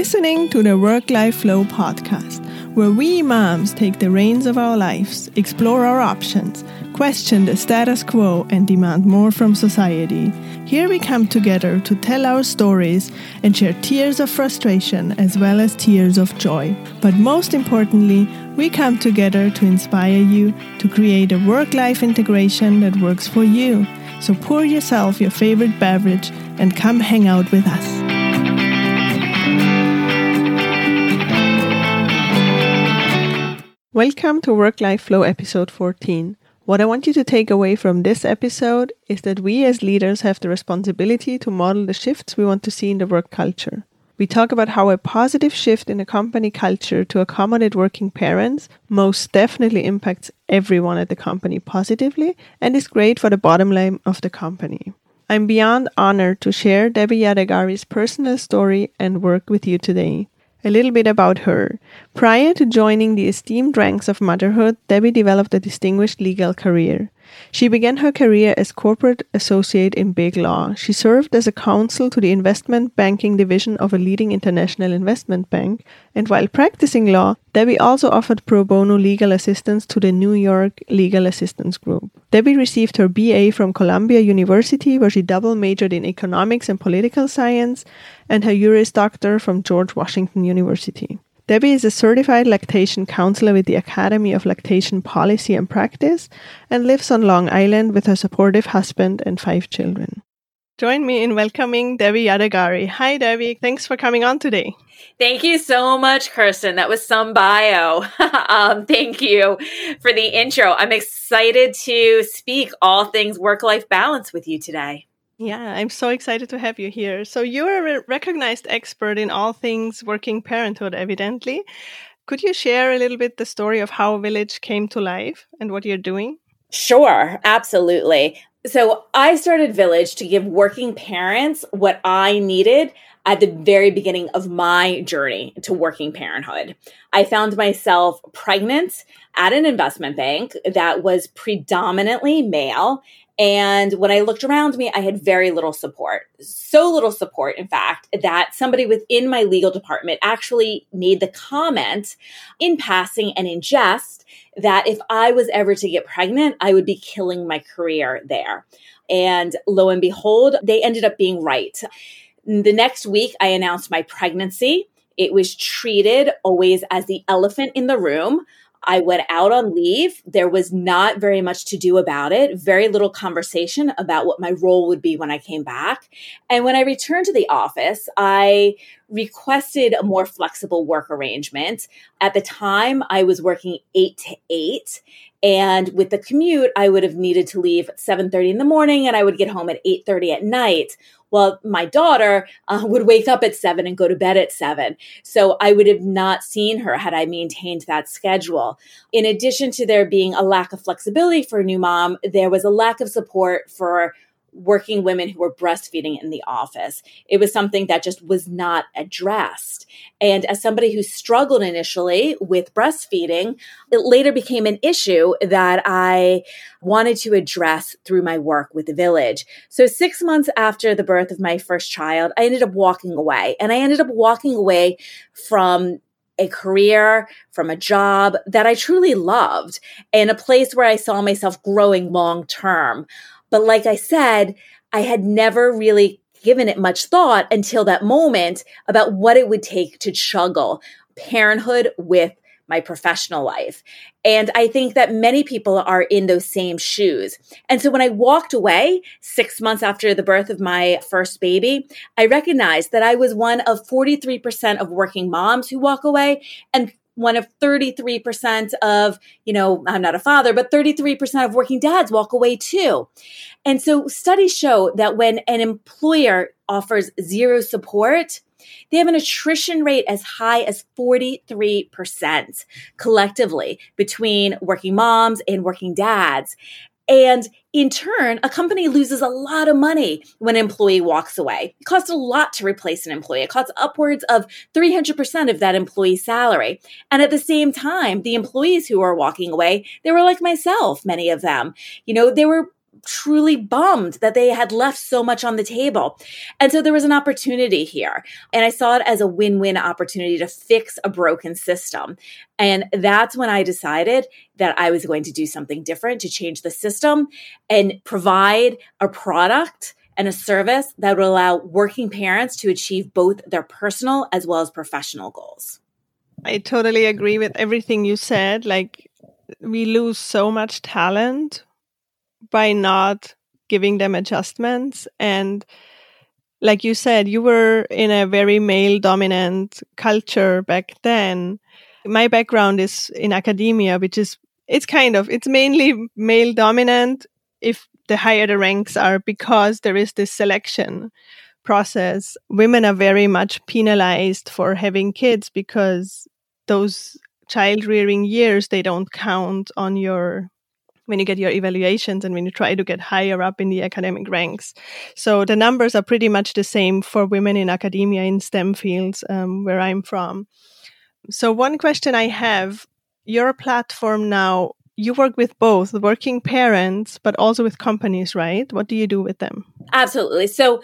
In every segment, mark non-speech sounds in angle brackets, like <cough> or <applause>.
listening to the Work Life Flow podcast, where we moms take the reins of our lives, explore our options, question the status quo, and demand more from society. Here we come together to tell our stories and share tears of frustration as well as tears of joy. But most importantly, we come together to inspire you to create a work life integration that works for you. So pour yourself your favorite beverage and come hang out with us. Welcome to Work Life Flow episode 14. What I want you to take away from this episode is that we as leaders have the responsibility to model the shifts we want to see in the work culture. We talk about how a positive shift in a company culture to accommodate working parents most definitely impacts everyone at the company positively and is great for the bottom line of the company. I'm beyond honored to share Debbie Yadegari's personal story and work with you today. A little bit about her. Prior to joining the esteemed ranks of motherhood, Debbie developed a distinguished legal career. She began her career as corporate associate in big law. She served as a counsel to the investment banking division of a leading international investment bank, and while practicing law, Debbie also offered pro bono legal assistance to the New York Legal Assistance Group. Debbie received her BA from Columbia University, where she double majored in economics and political science, and her Juris Doctor from George Washington University. Debbie is a certified lactation counselor with the Academy of Lactation Policy and Practice and lives on Long Island with her supportive husband and five children. Join me in welcoming Debbie Yadegari. Hi, Debbie. Thanks for coming on today. Thank you so much, Kirsten. That was some bio. <laughs> um, thank you for the intro. I'm excited to speak all things work life balance with you today. Yeah, I'm so excited to have you here. So, you're a recognized expert in all things working parenthood, evidently. Could you share a little bit the story of how Village came to life and what you're doing? Sure, absolutely. So, I started Village to give working parents what I needed at the very beginning of my journey to working parenthood. I found myself pregnant at an investment bank that was predominantly male and when I looked around me, I had very little support. So little support, in fact, that somebody within my legal department actually made the comment in passing and in jest that if I was ever to get pregnant, I would be killing my career there. And lo and behold, they ended up being right. The next week, I announced my pregnancy. It was treated always as the elephant in the room. I went out on leave. There was not very much to do about it, very little conversation about what my role would be when I came back. And when I returned to the office, I requested a more flexible work arrangement. At the time, I was working 8 to 8 and with the commute, I would have needed to leave at 7:30 in the morning and I would get home at 8:30 at night. Well, my daughter uh, would wake up at seven and go to bed at seven. So I would have not seen her had I maintained that schedule. In addition to there being a lack of flexibility for a new mom, there was a lack of support for working women who were breastfeeding in the office. It was something that just was not addressed. And as somebody who struggled initially with breastfeeding, it later became an issue that I wanted to address through my work with the village. So, six months after the birth of my first child, I ended up walking away. And I ended up walking away from a career, from a job that I truly loved, and a place where I saw myself growing long term. But like I said, I had never really given it much thought until that moment about what it would take to juggle parenthood with my professional life. And I think that many people are in those same shoes. And so when I walked away six months after the birth of my first baby, I recognized that I was one of 43% of working moms who walk away and one of 33% of, you know, I'm not a father, but 33% of working dads walk away too. And so studies show that when an employer offers zero support, they have an attrition rate as high as 43% collectively between working moms and working dads. And in turn, a company loses a lot of money when an employee walks away. It costs a lot to replace an employee. It costs upwards of 300% of that employee's salary. And at the same time, the employees who are walking away, they were like myself, many of them. You know, they were truly bummed that they had left so much on the table. And so there was an opportunity here. And I saw it as a win win opportunity to fix a broken system. And that's when I decided that I was going to do something different to change the system and provide a product and a service that would allow working parents to achieve both their personal as well as professional goals. I totally agree with everything you said. Like, we lose so much talent by not giving them adjustments. And like you said, you were in a very male dominant culture back then. My background is in academia, which is, it's kind of, it's mainly male dominant if the higher the ranks are because there is this selection process. Women are very much penalized for having kids because those child rearing years, they don't count on your when you get your evaluations and when you try to get higher up in the academic ranks. So the numbers are pretty much the same for women in academia in STEM fields um, where I'm from. So one question I have, your platform now, you work with both working parents, but also with companies, right? What do you do with them? Absolutely. So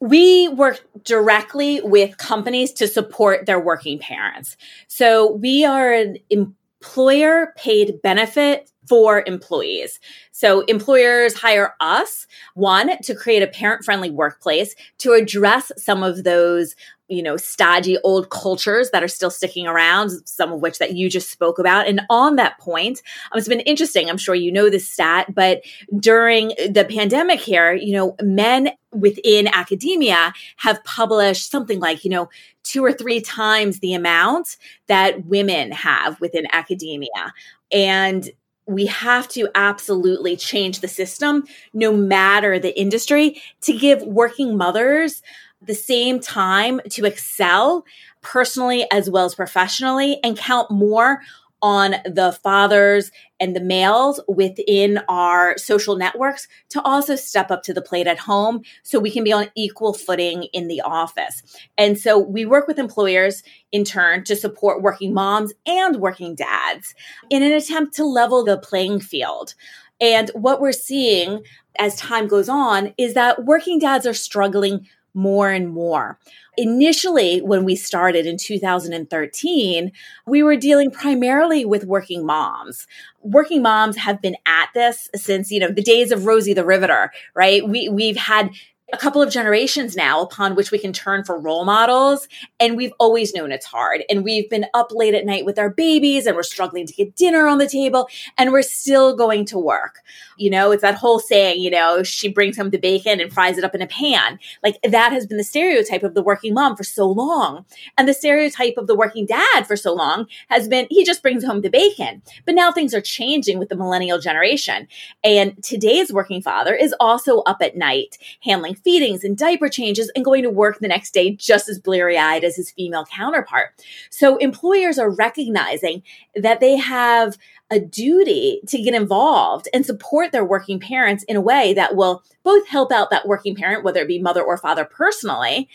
we work directly with companies to support their working parents. So we are an employer paid benefit for employees. So employers hire us, one, to create a parent friendly workplace to address some of those you know, stodgy old cultures that are still sticking around, some of which that you just spoke about. And on that point, um, it's been interesting. I'm sure you know this stat, but during the pandemic here, you know, men within academia have published something like, you know, two or three times the amount that women have within academia. And we have to absolutely change the system, no matter the industry, to give working mothers the same time to excel personally as well as professionally and count more on the fathers and the males within our social networks to also step up to the plate at home so we can be on equal footing in the office. And so we work with employers in turn to support working moms and working dads in an attempt to level the playing field. And what we're seeing as time goes on is that working dads are struggling more and more. Initially, when we started in 2013, we were dealing primarily with working moms. Working moms have been at this since, you know, the days of Rosie the Riveter, right? We, we've had a couple of generations now upon which we can turn for role models. And we've always known it's hard. And we've been up late at night with our babies and we're struggling to get dinner on the table and we're still going to work. You know, it's that whole saying, you know, she brings home the bacon and fries it up in a pan. Like that has been the stereotype of the working mom for so long. And the stereotype of the working dad for so long has been he just brings home the bacon. But now things are changing with the millennial generation. And today's working father is also up at night handling feedings and diaper changes and going to work the next day just as bleary eyed as his female counterpart. So employers are recognizing that they have a duty to get involved and support their working parents in a way that will both help out that working parent, whether it be mother or father personally,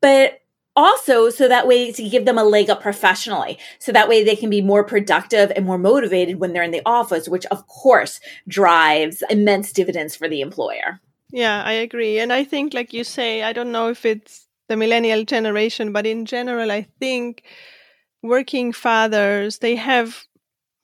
but also so that way to give them a leg up professionally so that way they can be more productive and more motivated when they're in the office which of course drives immense dividends for the employer yeah, I agree. And I think, like you say, I don't know if it's the millennial generation, but in general, I think working fathers, they have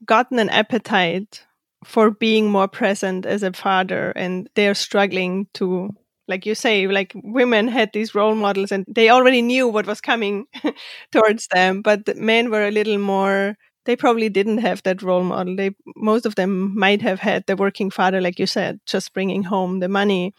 gotten an appetite for being more present as a father and they're struggling to like you say like women had these role models and they already knew what was coming <laughs> towards them but the men were a little more they probably didn't have that role model. They most of them might have had the working father, like you said, just bringing home the money.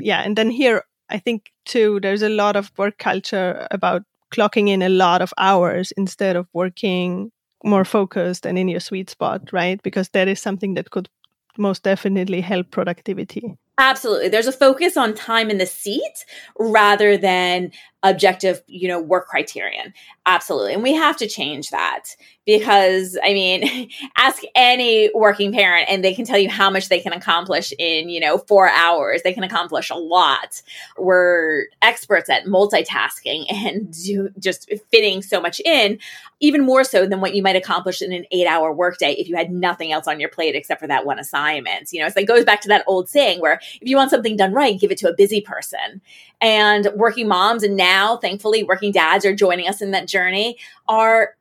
Yeah, and then here I think too there's a lot of work culture about clocking in a lot of hours instead of working more focused and in your sweet spot, right? Because that is something that could most definitely help productivity. Absolutely. There's a focus on time in the seat rather than objective, you know, work criterion. Absolutely. And we have to change that because I mean, <laughs> ask any working parent and they can tell you how much they can accomplish in, you know, 4 hours. They can accomplish a lot. We're experts at multitasking <laughs> and do, just fitting so much in, even more so than what you might accomplish in an 8-hour workday if you had nothing else on your plate except for that one assignment. You know, so it goes back to that old saying where if you want something done right, give it to a busy person. And working moms and now thankfully working dads are joining us in that journey are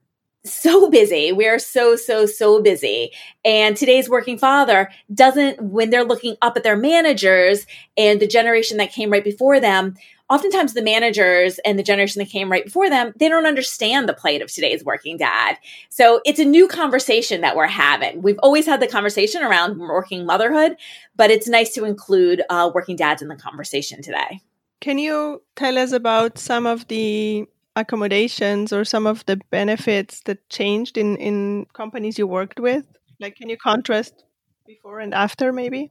so busy. We are so, so, so busy. And today's working father doesn't, when they're looking up at their managers and the generation that came right before them, oftentimes the managers and the generation that came right before them, they don't understand the plight of today's working dad. So it's a new conversation that we're having. We've always had the conversation around working motherhood, but it's nice to include uh, working dads in the conversation today. Can you tell us about some of the accommodations or some of the benefits that changed in, in companies you worked with? Like, can you contrast before and after, maybe?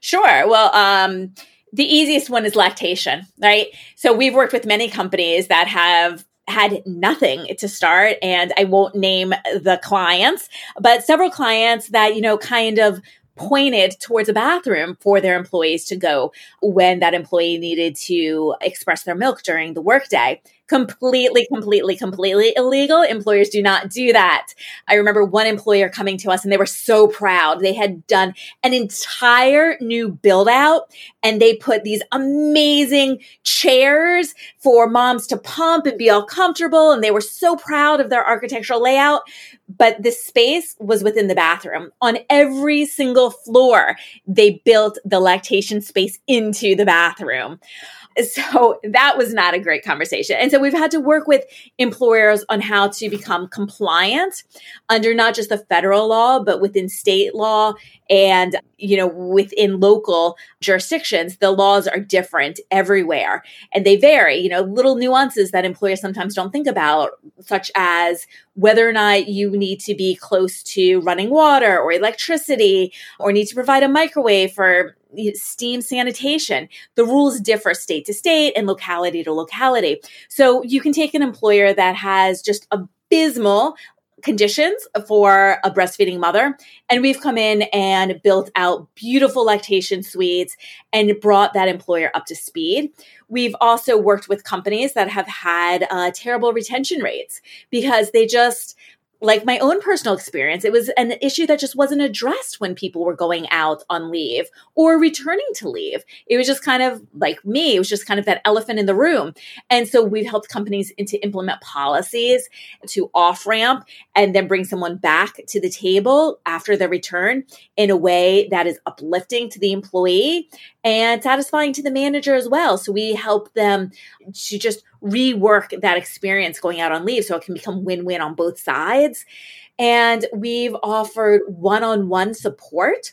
Sure. Well, um, the easiest one is lactation, right? So we've worked with many companies that have had nothing to start and I won't name the clients, but several clients that, you know, kind of pointed towards a bathroom for their employees to go when that employee needed to express their milk during the workday completely, completely, completely illegal. Employers do not do that. I remember one employer coming to us and they were so proud. They had done an entire new build out and they put these amazing chairs for moms to pump and be all comfortable. And they were so proud of their architectural layout. But the space was within the bathroom. On every single floor, they built the lactation space into the bathroom. So that was not a great conversation. And so we've had to work with employers on how to become compliant under not just the federal law, but within state law and, you know, within local jurisdictions, the laws are different everywhere and they vary, you know, little nuances that employers sometimes don't think about, such as whether or not you need to be close to running water or electricity or need to provide a microwave for steam sanitation. The rules differ state to state and locality to locality. So you can take an employer that has just abysmal conditions for a breastfeeding mother. And we've come in and built out beautiful lactation suites and brought that employer up to speed. We've also worked with companies that have had uh, terrible retention rates because they just, like my own personal experience, it was an issue that just wasn't addressed when people were going out on leave or returning to leave. It was just kind of like me, it was just kind of that elephant in the room. And so we've helped companies to implement policies to off ramp and then bring someone back to the table after their return in a way that is uplifting to the employee and satisfying to the manager as well. So we help them to just rework that experience going out on leave so it can become win win on both sides. And we've offered one on one support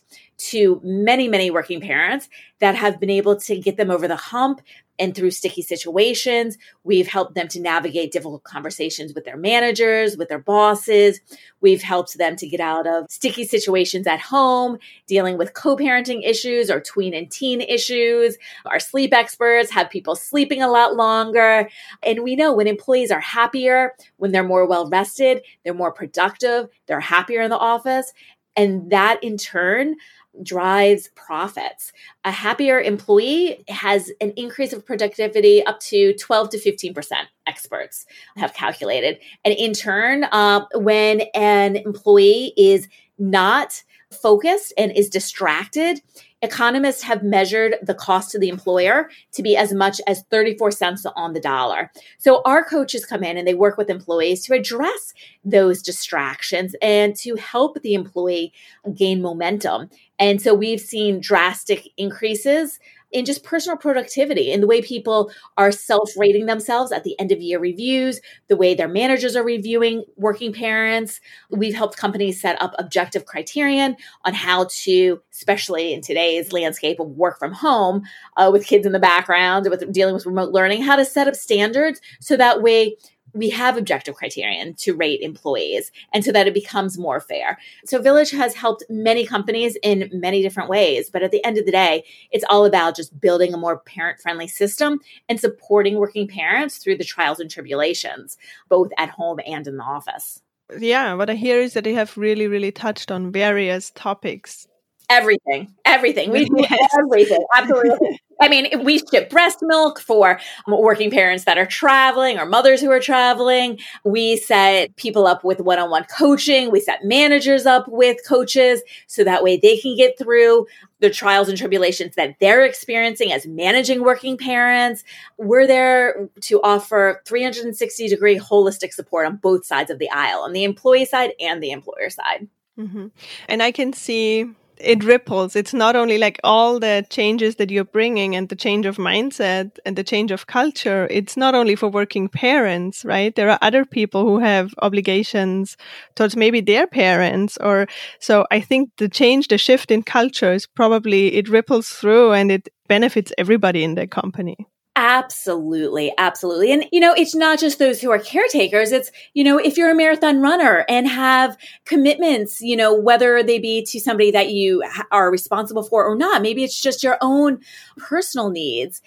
to many, many working parents that have been able to get them over the hump and through sticky situations. We've helped them to navigate difficult conversations with their managers, with their bosses. We've helped them to get out of sticky situations at home, dealing with co parenting issues or tween and teen issues. Our sleep experts have people sleeping a lot longer. And we know when employees are happier, when they're more well rested, they're more productive, they're happier in the office. And that in turn drives profits. A happier employee has an increase of productivity up to 12 to 15%, experts have calculated. And in turn, uh, when an employee is not focused and is distracted, economists have measured the cost to the employer to be as much as 34 cents on the dollar. So our coaches come in and they work with employees to address those distractions and to help the employee gain momentum. And so we've seen drastic increases in just personal productivity in the way people are self rating themselves at the end of year reviews, the way their managers are reviewing working parents. We've helped companies set up objective criterion on how to, especially in today's landscape of work from home uh, with kids in the background, with dealing with remote learning, how to set up standards so that way we have objective criterion to rate employees and so that it becomes more fair. So Village has helped many companies in many different ways, but at the end of the day, it's all about just building a more parent friendly system and supporting working parents through the trials and tribulations, both at home and in the office. Yeah, what I hear is that they have really, really touched on various topics everything everything we do <laughs> everything absolutely I mean, we ship breast milk for working parents that are traveling or mothers who are traveling. We set people up with one on one coaching. We set managers up with coaches so that way they can get through the trials and tribulations that they're experiencing as managing working parents. We're there to offer 360 degree holistic support on both sides of the aisle, on the employee side and the employer side. Mm-hmm. And I can see it ripples. It's not only like all the changes that you're bringing and the change of mindset and the change of culture. It's not only for working parents, right? There are other people who have obligations towards maybe their parents or so I think the change, the shift in culture is probably it ripples through and it benefits everybody in the company. Absolutely, absolutely. And, you know, it's not just those who are caretakers. It's, you know, if you're a marathon runner and have commitments, you know, whether they be to somebody that you are responsible for or not, maybe it's just your own personal needs.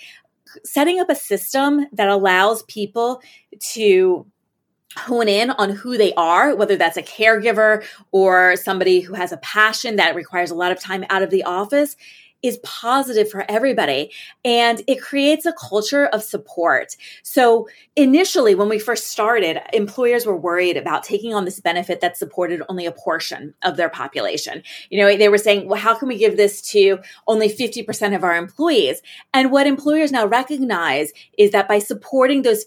Setting up a system that allows people to hone in on who they are, whether that's a caregiver or somebody who has a passion that requires a lot of time out of the office is positive for everybody and it creates a culture of support. So initially, when we first started, employers were worried about taking on this benefit that supported only a portion of their population. You know, they were saying, well, how can we give this to only 50% of our employees? And what employers now recognize is that by supporting those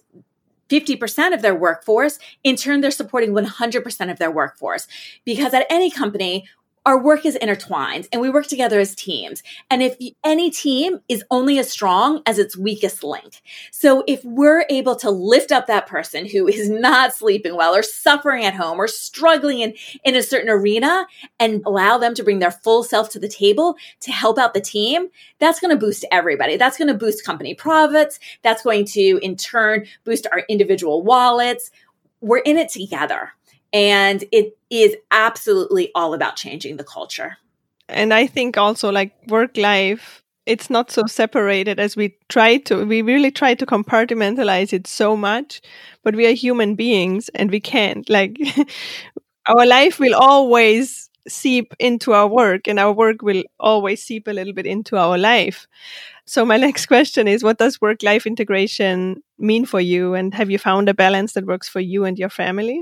50% of their workforce, in turn, they're supporting 100% of their workforce. Because at any company, our work is intertwined and we work together as teams. And if any team is only as strong as its weakest link. So if we're able to lift up that person who is not sleeping well or suffering at home or struggling in, in a certain arena and allow them to bring their full self to the table to help out the team, that's going to boost everybody. That's going to boost company profits. That's going to in turn boost our individual wallets. We're in it together. And it is absolutely all about changing the culture. And I think also like work life, it's not so separated as we try to, we really try to compartmentalize it so much, but we are human beings and we can't. Like <laughs> our life will always seep into our work and our work will always seep a little bit into our life. So my <laughs> next question is what does work life integration mean for you and have you found a balance that works for you and your family?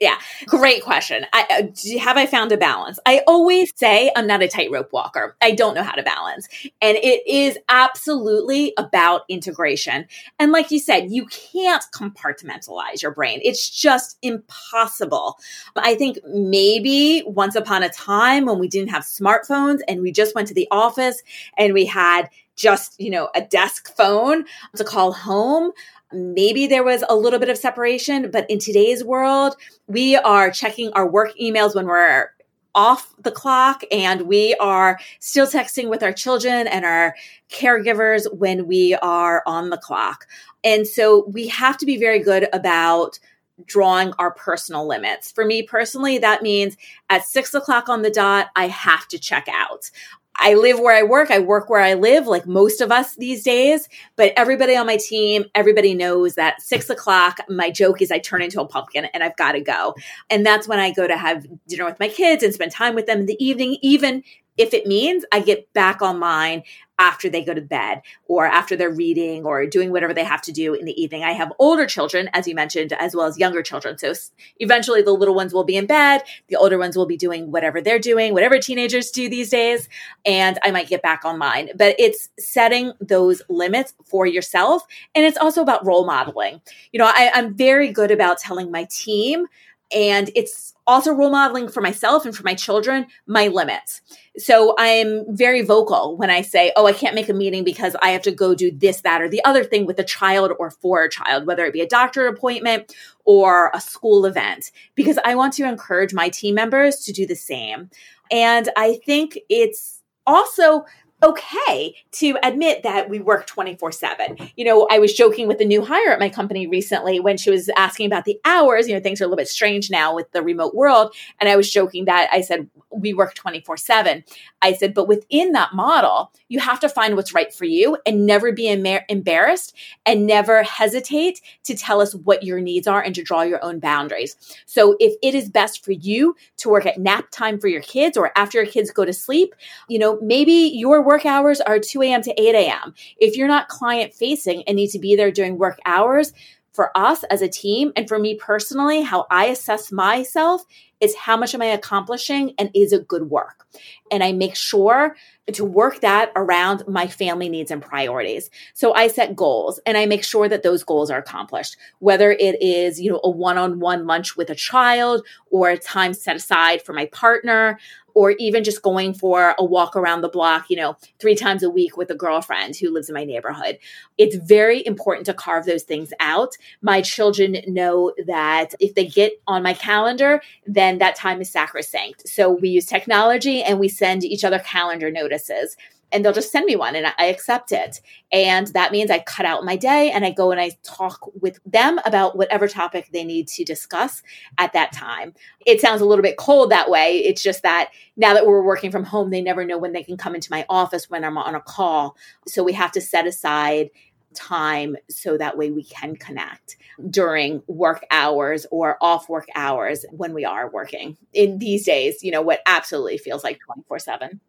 Yeah, great question. I, uh, have I found a balance? I always say I'm not a tightrope walker. I don't know how to balance. And it is absolutely about integration. And like you said, you can't compartmentalize your brain. It's just impossible. I think maybe once upon a time when we didn't have smartphones and we just went to the office and we had just, you know, a desk phone to call home maybe there was a little bit of separation, but in today's world, we are checking our work emails when we're off the clock and we are still texting with our children and our caregivers when we are on the clock. And so we have to be very good about drawing our personal limits. For me personally, that means at six o'clock on the dot, I have to check out. I live where I work. I work where I live, like most of us these days. But everybody on my team, everybody knows that six o'clock, my joke is I turn into a pumpkin and I've got to go. And that's when I go to have dinner with my kids and spend time with them in the evening, even if it means I get back online after they go to bed or after they're reading or doing whatever they have to do in the evening. I have older children, as you mentioned, as well as younger children. So eventually the little ones will be in bed. The older ones will be doing whatever they're doing, whatever teenagers do these days. And I might get back online. But it's setting those limits for yourself. And it's also about role modeling. You know, I, I'm very good about telling my team and it's also role modeling for myself and for my children my limits. So I'm very vocal when I say, oh, I can't make a meeting because I have to go do this, that, or the other thing with a child or for a child, whether it be a doctor appointment or a school event, because I want to encourage my team members to do the same. And I think it's also okay to admit that we work 24 7. You know, I was joking with a new hire at my company recently when she was asking about the hours. You know, things are a little bit strange now with the remote world. And I was joking that I said, we work 24 7. I said, but within that model, you have to find what's right for you and never be em- embarrassed and never hesitate to tell us what your needs are and to draw your own boundaries. So if it is best for you to work at nap time for your kids or after your kids go to sleep, you know, maybe your work hours are 2 a.m. to 8 a.m. If you're not client facing and need to be there during work hours, for us as a team and for me personally, how I assess myself is how much am I accomplishing and is it good work? And I make sure to work that around my family needs and priorities. So I set goals and I make sure that those goals are accomplished, whether it is, you know, a one-on-one lunch with a child or a time set aside for my partner or even just going for a walk around the block, you know, three times a week with a girlfriend who lives in my neighborhood. It's very important to carve those things out. My children know that if they get on my calendar, then that time is sacrosanct. So we use technology and we send each other calendar notices and they'll just send me one and I accept it. And that means I cut out my day and I go and I talk with them about whatever topic they need to discuss at that time. It sounds a little bit cold that way. It's just that now that we're working from home, they never know when they can come into my office when I'm on a call. So we have to set aside time so that way we can connect during work hours or off work hours when we are working in these days you know what absolutely feels like 24 7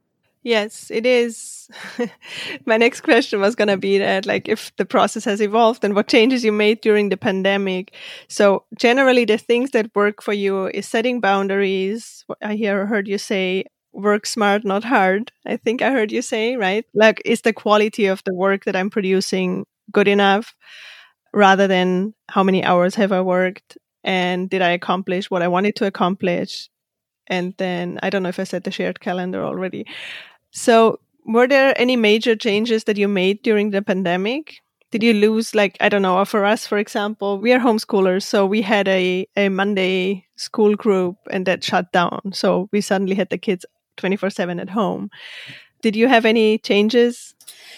Yes, it is. <laughs> My next question was going to be that, like, if the process has evolved and what changes you made during the pandemic. So, generally, the things that work for you is setting boundaries. I hear heard you say work smart, not hard. I think I heard you say, right? Like, is the quality of the work that I'm producing good enough rather than how many hours have I worked and did I accomplish what I wanted to accomplish? And then I don't know if I said the shared calendar already. So, were there any major changes that you made during the pandemic? Did you lose, like, I don't know, uh, for us, for example, we are homeschoolers. So, we had a, a Monday school group and that shut down. So, we suddenly had the kids 24 7 at home. Did you have any changes?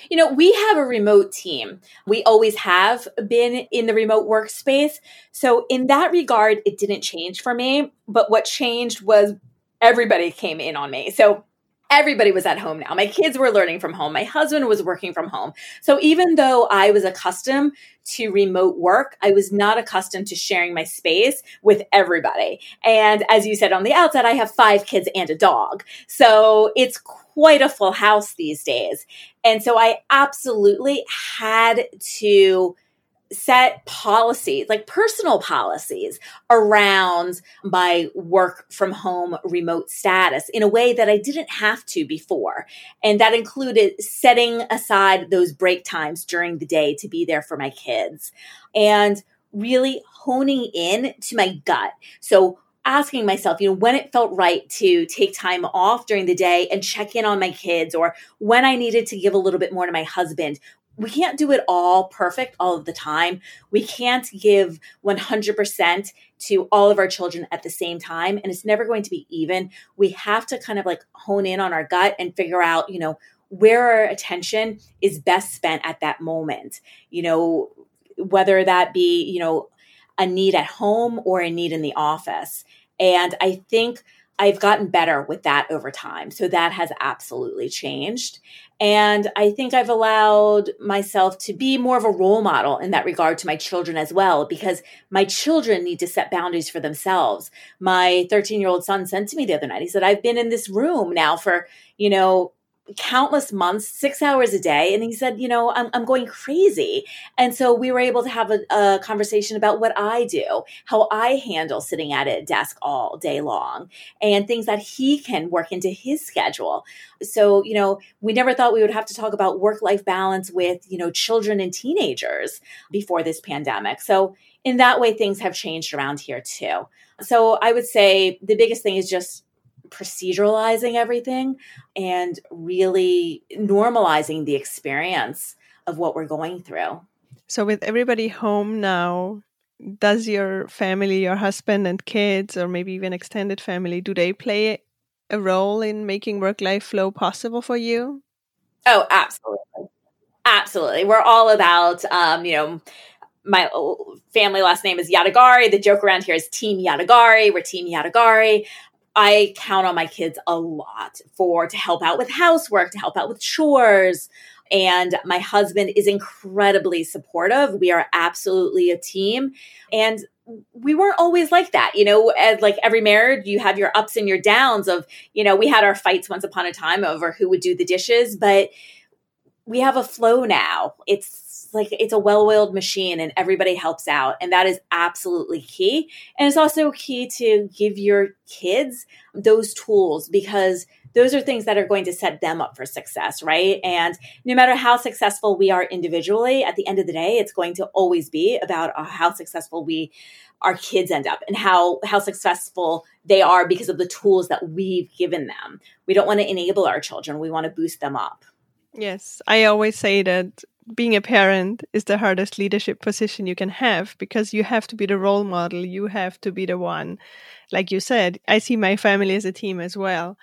You know, we have a remote team. We always have been in the remote workspace. So, in that regard, it didn't change for me. But what changed was everybody came in on me. So, everybody was at home now. My kids were learning from home. My husband was working from home. So even though I was accustomed to remote work, I was not accustomed to sharing my space with everybody. And as you said on the outset, I have five kids and a dog. So it's quite a full house these days. And so I absolutely had to set policies, like personal policies around my work from home remote status in a way that I didn't have to before. And that included setting aside those break times during the day to be there for my kids and really honing in to my gut. So asking myself, you know, when it felt right to take time off during the day and check in on my kids, or when I needed to give a little bit more to my husband, we can't do it all perfect all of the time. We can't give 100% to all of our children at the same time. And it's never going to be even. We have to kind of like hone in on our gut and figure out, you know, where our attention is best spent at that moment. You know, whether that be, you know, a need at home or a need in the office. And I think I've gotten better with that over time. So that has absolutely changed. And I think I've allowed myself to be more of a role model in that regard to my children as well, because my children need to set boundaries for themselves. My 13 year old son sent to me the other night, he said, I've been in this room now for, you know, countless months, six hours a day. And he said, you know, I'm, I'm going crazy. And so we were able to have a, a, conversation about what I do, how I handle sitting at a desk all day long, and things that he can work into his schedule. So, you know, we never thought we would have to talk about work life balance with, you know, children and teenagers before this pandemic. So, in that way, things have changed around here too. So, I would say the biggest thing is just proceduralizing everything and really normalizing the experience of what we're going through. So, with everybody home now, does your family, your husband and kids, or maybe even extended family, do they play a role in making work life flow possible for you? Oh, absolutely. Absolutely. We're all about, um, you know, my family last name is Yadegari. The joke around here is Team Yadegari. We're Team Yadegari. I count on my kids a lot for to help out with housework, to help out with chores. And my husband is incredibly supportive. We are absolutely a team. And we weren't always like that. You know, as like every marriage, you have your ups and your downs of, you know, we had our fights once upon a time over who would do the dishes, but we have a flow now. It's like it's a well-oiled machine and everybody helps out and that is absolutely key. And it's also key to give your kids those tools because those are things that are going to set them up for success, right? And no matter how successful we are individually, at the end of the day, it's going to always be about uh, how successful we our kids end up and how how successful they are because of the tools that we've given them. We don't want to enable our children, we want to boost them up. Yes, I always say that being a parent is the hardest leadership position you can have because you have to be the role model. You have to be the one. Like you said, I see my family as a team as well.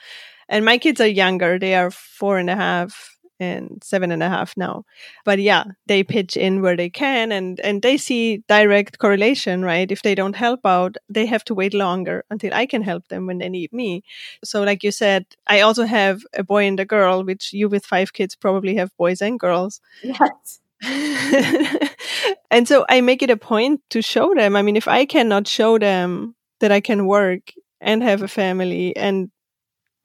And my kids are younger. They are four and a half and seven and a half now. But yeah, they pitch in where they can and, and they see direct correlation, right? If they don't help out, they have to wait longer until I can help them when they need me. So like you said, I also have a boy and a girl, which you with five kids probably have boys and girls. Yes. <laughs> and so I make it a point to show them. I mean, if I cannot show them that I can work and have a family and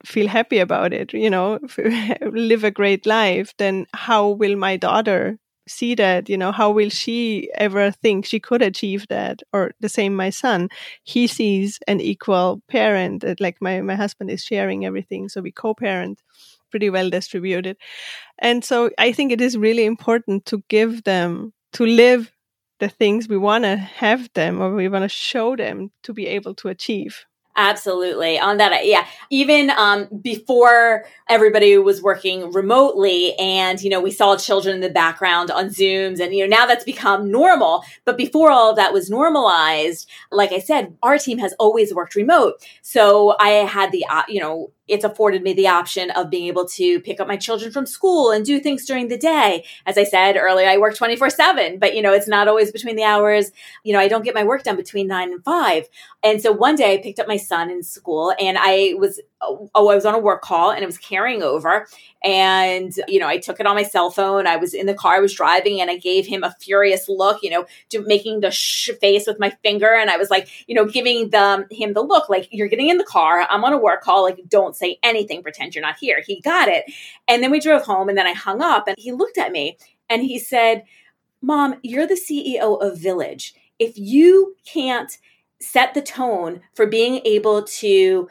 feel happy about it, you know, <laughs> live a great life, then how will my daughter see that? You know, how will she ever think she could achieve that? Or the same, my son, he sees an equal parent, like my, my husband is sharing everything. So we co parent pretty well distributed. And so I think it is really important to give them, to live the things we want to have them or we want to show them to be able to achieve. Absolutely. On that, yeah. Even um, before everybody was working remotely and, you know, we saw children in the background on Zooms and, you know, now that's become normal. But before all of that was normalized, like I said, our team has always worked remote. So I had the, you know, it's afforded me the option of being able to pick up my children from school and do things during the day. As I said earlier, I work 24 seven, but you know, it's not always between the hours. You know, I don't get my work done between nine and five. And so one day I picked up my son in school and I was oh, I was on a work call and it was carrying over. And, you know, I took it on my cell phone. I was in the car, I was driving, and I gave him a furious look, you know, making the sh- face with my finger. And I was like, you know, giving them him the look like, you're getting in the car. I'm on a work call. Like, don't say anything. Pretend you're not here. He got it. And then we drove home and then I hung up and he looked at me and he said, Mom, you're the CEO of Village. If you can't set the tone for being able to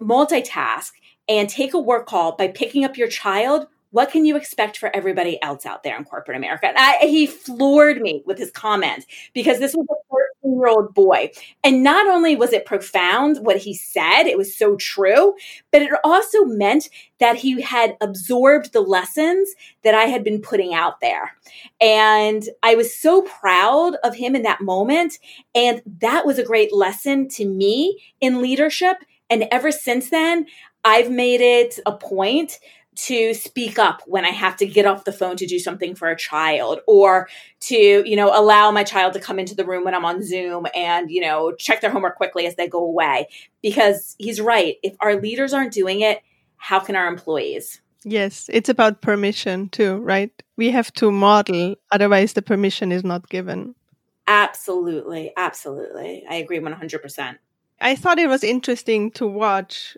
multitask and take a work call by picking up your child, what can you expect for everybody else out there in corporate America? I, he floored me with his comment because this was 13 year old boy. And not only was it profound what he said, it was so true, but it also meant that he had absorbed the lessons that I had been putting out there. And I was so proud of him in that moment. And that was a great lesson to me in leadership and ever since then, I've made it a point to speak up when I have to get off the phone to do something for a child or to, you know, allow my child to come into the room when I'm on Zoom and, you know, check their homework quickly as they go away. Because he's right. If our leaders aren't doing it, how can our employees? Yes, it's about permission too, right? We have to model, otherwise, the permission is not given. Absolutely. Absolutely. I agree 100%. I thought it was interesting to watch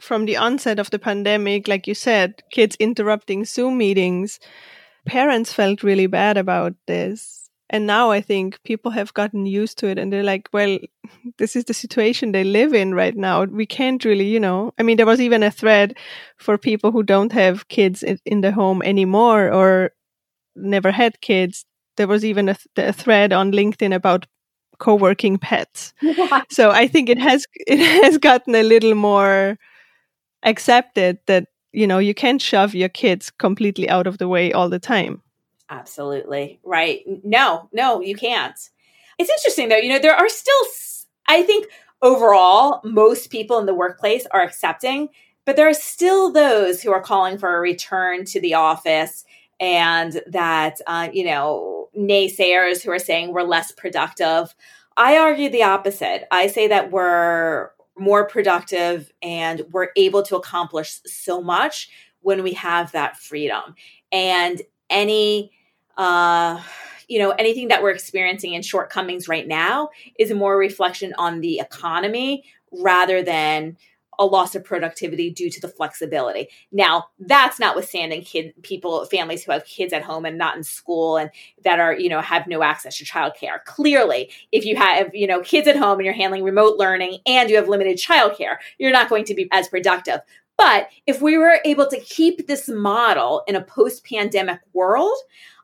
from the onset of the pandemic, like you said, kids interrupting Zoom meetings. Parents felt really bad about this. And now I think people have gotten used to it and they're like, well, <laughs> this is the situation they live in right now. We can't really, you know, I mean, there was even a thread for people who don't have kids in, in the home anymore or never had kids. There was even a, th- a thread on LinkedIn about co-working pets. <laughs> So I think it has it <laughs> has gotten a little more accepted that you know you can't shove your kids completely out of the way all the time. Absolutely. Right. No, no, you can't. It's interesting though, you know, there are still I think overall most people in the workplace are accepting But there are still those who are calling for a return to the office and that, uh, you know, naysayers who are saying we're less productive. I argue the opposite. I say that we're more productive and we're able to accomplish so much when we have that freedom. And any, uh, you know, anything that we're experiencing in shortcomings right now is more reflection on the economy rather than a loss of productivity due to the flexibility. Now, that's notwithstanding kid people, families who have kids at home and not in school and that are, you know, have no access to childcare. Clearly, if you have, you know, kids at home and you're handling remote learning and you have limited childcare, you're not going to be as productive. But if we were able to keep this model in a post-pandemic world,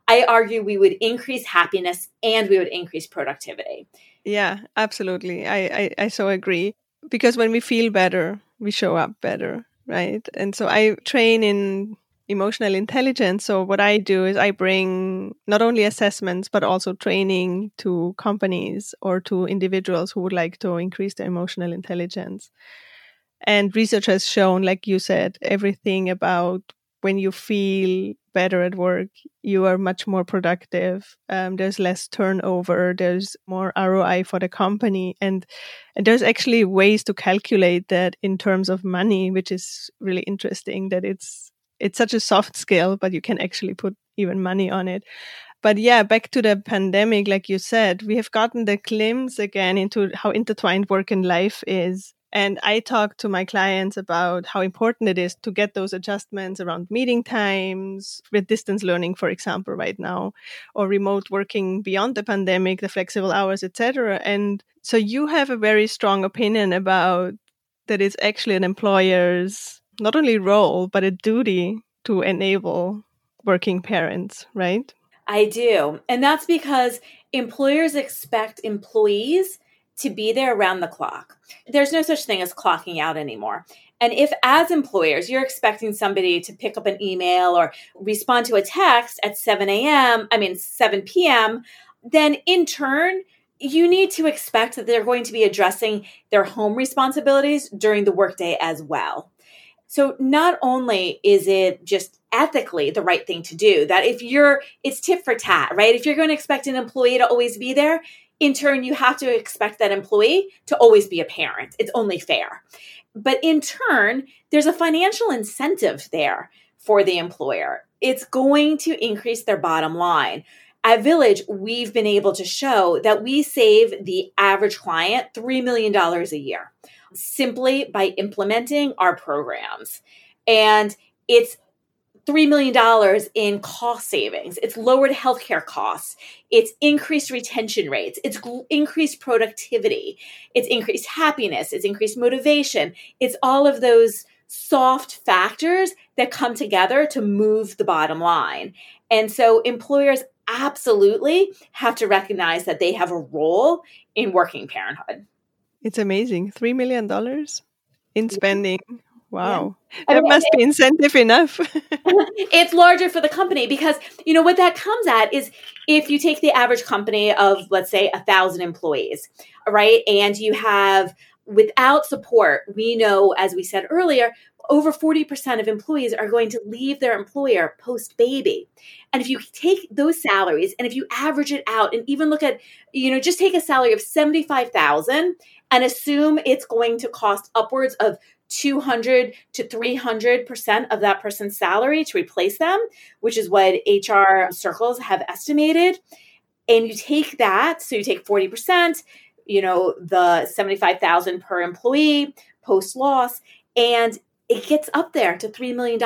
I argue we would increase happiness and we would increase productivity. Yeah, absolutely. I, I, I so agree because when we feel better, we show up better, right? And so I train in emotional intelligence. So what I do is I bring not only assessments but also training to companies or to individuals who would like to increase their emotional intelligence. And research has shown, like you said, everything about when you feel better at work, you are much more productive. Um, there's less turnover. There's more ROI for the company, and, and there's actually ways to calculate that in terms of money, which is really interesting. That it's it's such a soft skill, but you can actually put even money on it. But yeah, back to the pandemic, like you said, we have gotten the glimpse again into how intertwined work and life is. And I talk to my clients about how important it is to get those adjustments around meeting times with distance learning, for example, right now, or remote working beyond the pandemic, the flexible hours, etc. And so you have a very strong opinion about that it's actually an employer's not only role, but a duty to enable working parents, right? I do. And that's because employers expect employees to be there around the clock. There's no such thing as clocking out anymore. And if, as employers, you're expecting somebody to pick up an email or respond to a text at 7 a.m., I mean, 7 p.m., then in turn, you need to expect that they're going to be addressing their home responsibilities during the workday as well. So not only is it just ethically the right thing to do, that if you're, it's tit for tat, right? If you're going to expect an employee to always be there, in turn, you have to expect that employee to always be a parent. It's only fair. But in turn, there's a financial incentive there for the employer. It's going to increase their bottom line. At Villyge, we've been able to show that we save the average client $3 million a year simply by implementing our programs. And it's $3 million in cost savings. It's lowered healthcare costs. It's increased retention rates. It's increased productivity. It's increased happiness. It's increased motivation. It's all of those soft factors that come together to move the bottom line. And so employers absolutely have to recognize that they have a role in working parenthood. It's amazing. $3 million in spending Wow. Yeah. That must be incentive enough. <laughs> it's larger for the company because, you know, what that comes at is if you take the average company of, let's say, a thousand employees, right? And you have, without support, we know, as we said earlier, over 40% of employees are going to leave their employer post baby. And if you take those salaries and if you average it out and even look at, you know, just take a salary of 75,000 and assume it's going to cost upwards of 200 to 300% of that person's salary to replace them, which is what HR circles have estimated. And you take that, so you take 40%, you know, the 75,000 per employee post loss, and it gets up there to $3 million.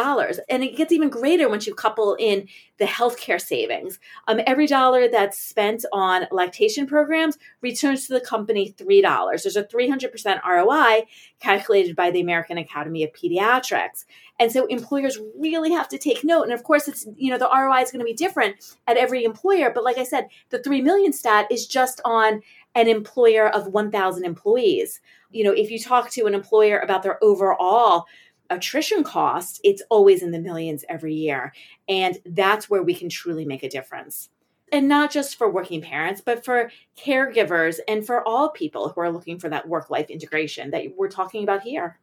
And it gets even greater once you couple in the healthcare savings. Um, every dollar that's spent on lactation programs returns to the company $3. There's a 300% ROI calculated by the American Academy of Pediatrics. And so employers really have to take note. And of course, it's, you know, the ROI is going to be different at every employer. But like I said, the 3 million stat is just on an employer of 1,000 employees. You know, if you talk to an employer about their overall attrition cost, it's always in the millions every year. And that's where we can truly make a difference. And not just for working parents, but for caregivers and for all people who are looking for that work life integration that we're talking about here.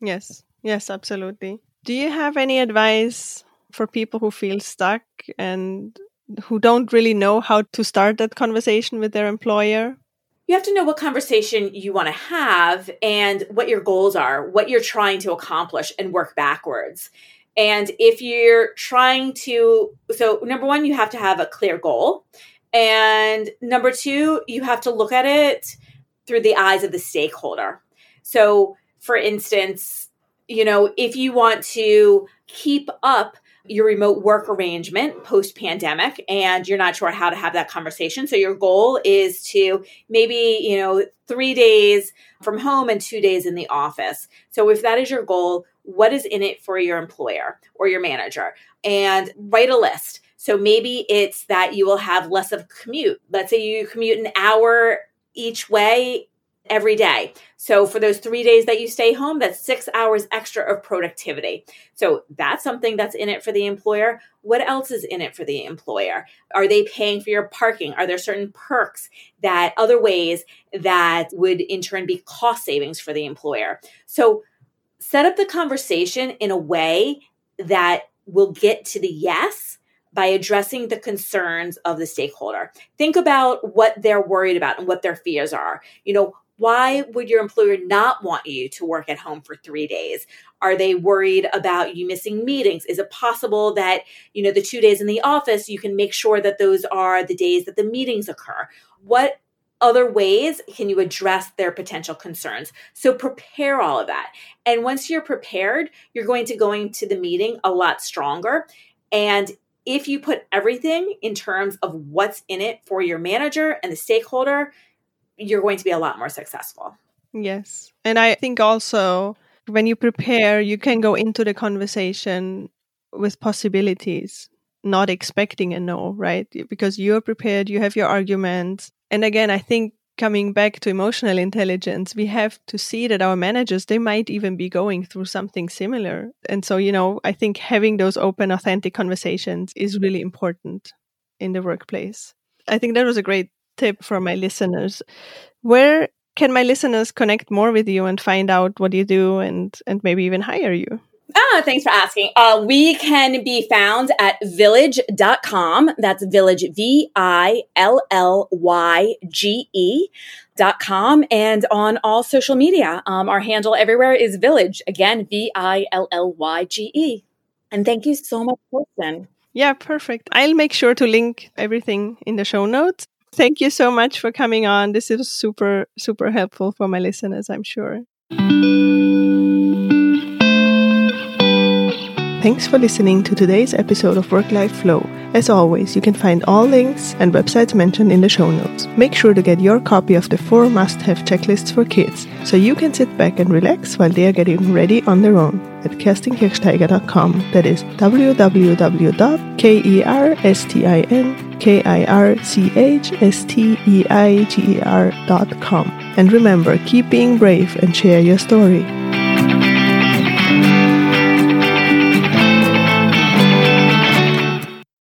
Yes, Yes, absolutely. Do you have any advice for people who feel stuck and who don't really know how to start that conversation with their employer? You have to know what conversation you want to have and what your goals are, what you're trying to accomplish, and work backwards. And if you're trying to, so number one, you have to have a clear goal. And number two, you have to look at it through the eyes of the stakeholder. So, for instance, you know, if you want to keep up your remote work arrangement post pandemic and you're not sure how to have that conversation. So your goal is to maybe, you know, 3 days from home and 2 days in the office. So if that is your goal, what is in it for your employer or your manager? And write a list. So maybe it's that you will have less of commute. Let's say you commute an hour each way every day. So for those three days that you stay home, that's six hours extra of productivity. So that's something that's in it for the employer. What else is in it for the employer? Are they paying for your parking? Are there certain perks that other ways that would in turn be cost savings for the employer? So set up the conversation in a way that will get to the yes by addressing the concerns of the stakeholder. Think about what they're worried about and what their fears are. You know, why would your employer not want you to work at home for three days? Are they worried about you missing meetings? Is it possible that, you know, the two days in the office, you can make sure that those are the days that the meetings occur? What other ways can you address their potential concerns so prepare all of that and once you're prepared you're going to go into the meeting a lot stronger and if you put everything in terms of what's in it for your manager and the stakeholder you're going to be a lot more successful. Yes. And I think also when you prepare, you can go into the conversation with possibilities, not expecting a no, right? Because you're prepared, you have your arguments. And again, I think coming back to emotional intelligence, we have to see that our managers, they might even be going through something similar. And so, you know, I think having those open, authentic conversations is really important in the workplace. I think that was a great tip for my listeners. Where can my listeners connect more with you and find out what you do and and maybe even hire you? Ah, thanks for asking. Uh, we can be found at villyge.com. That's Villyge, V I L L Y G E dot com. And on all social media, um, our handle everywhere is Villyge. Again, V I L L Y G E. And thank you so much, Kerstin. Yeah, perfect. I'll make sure to link everything in the show notes. Thank you so much for coming on. This is super, super helpful for my listeners, I'm sure. Thanks for listening to today's episode of Work Life Flow. As always, you can find all links and websites mentioned in the show notes. Make sure to get your copy of the four must have checklists for kids so you can sit back and relax while they are getting ready on their own at kerstinkirchsteiger.com. That is www.kerstinKirchsteiger.com. And remember, keep being brave and share your story.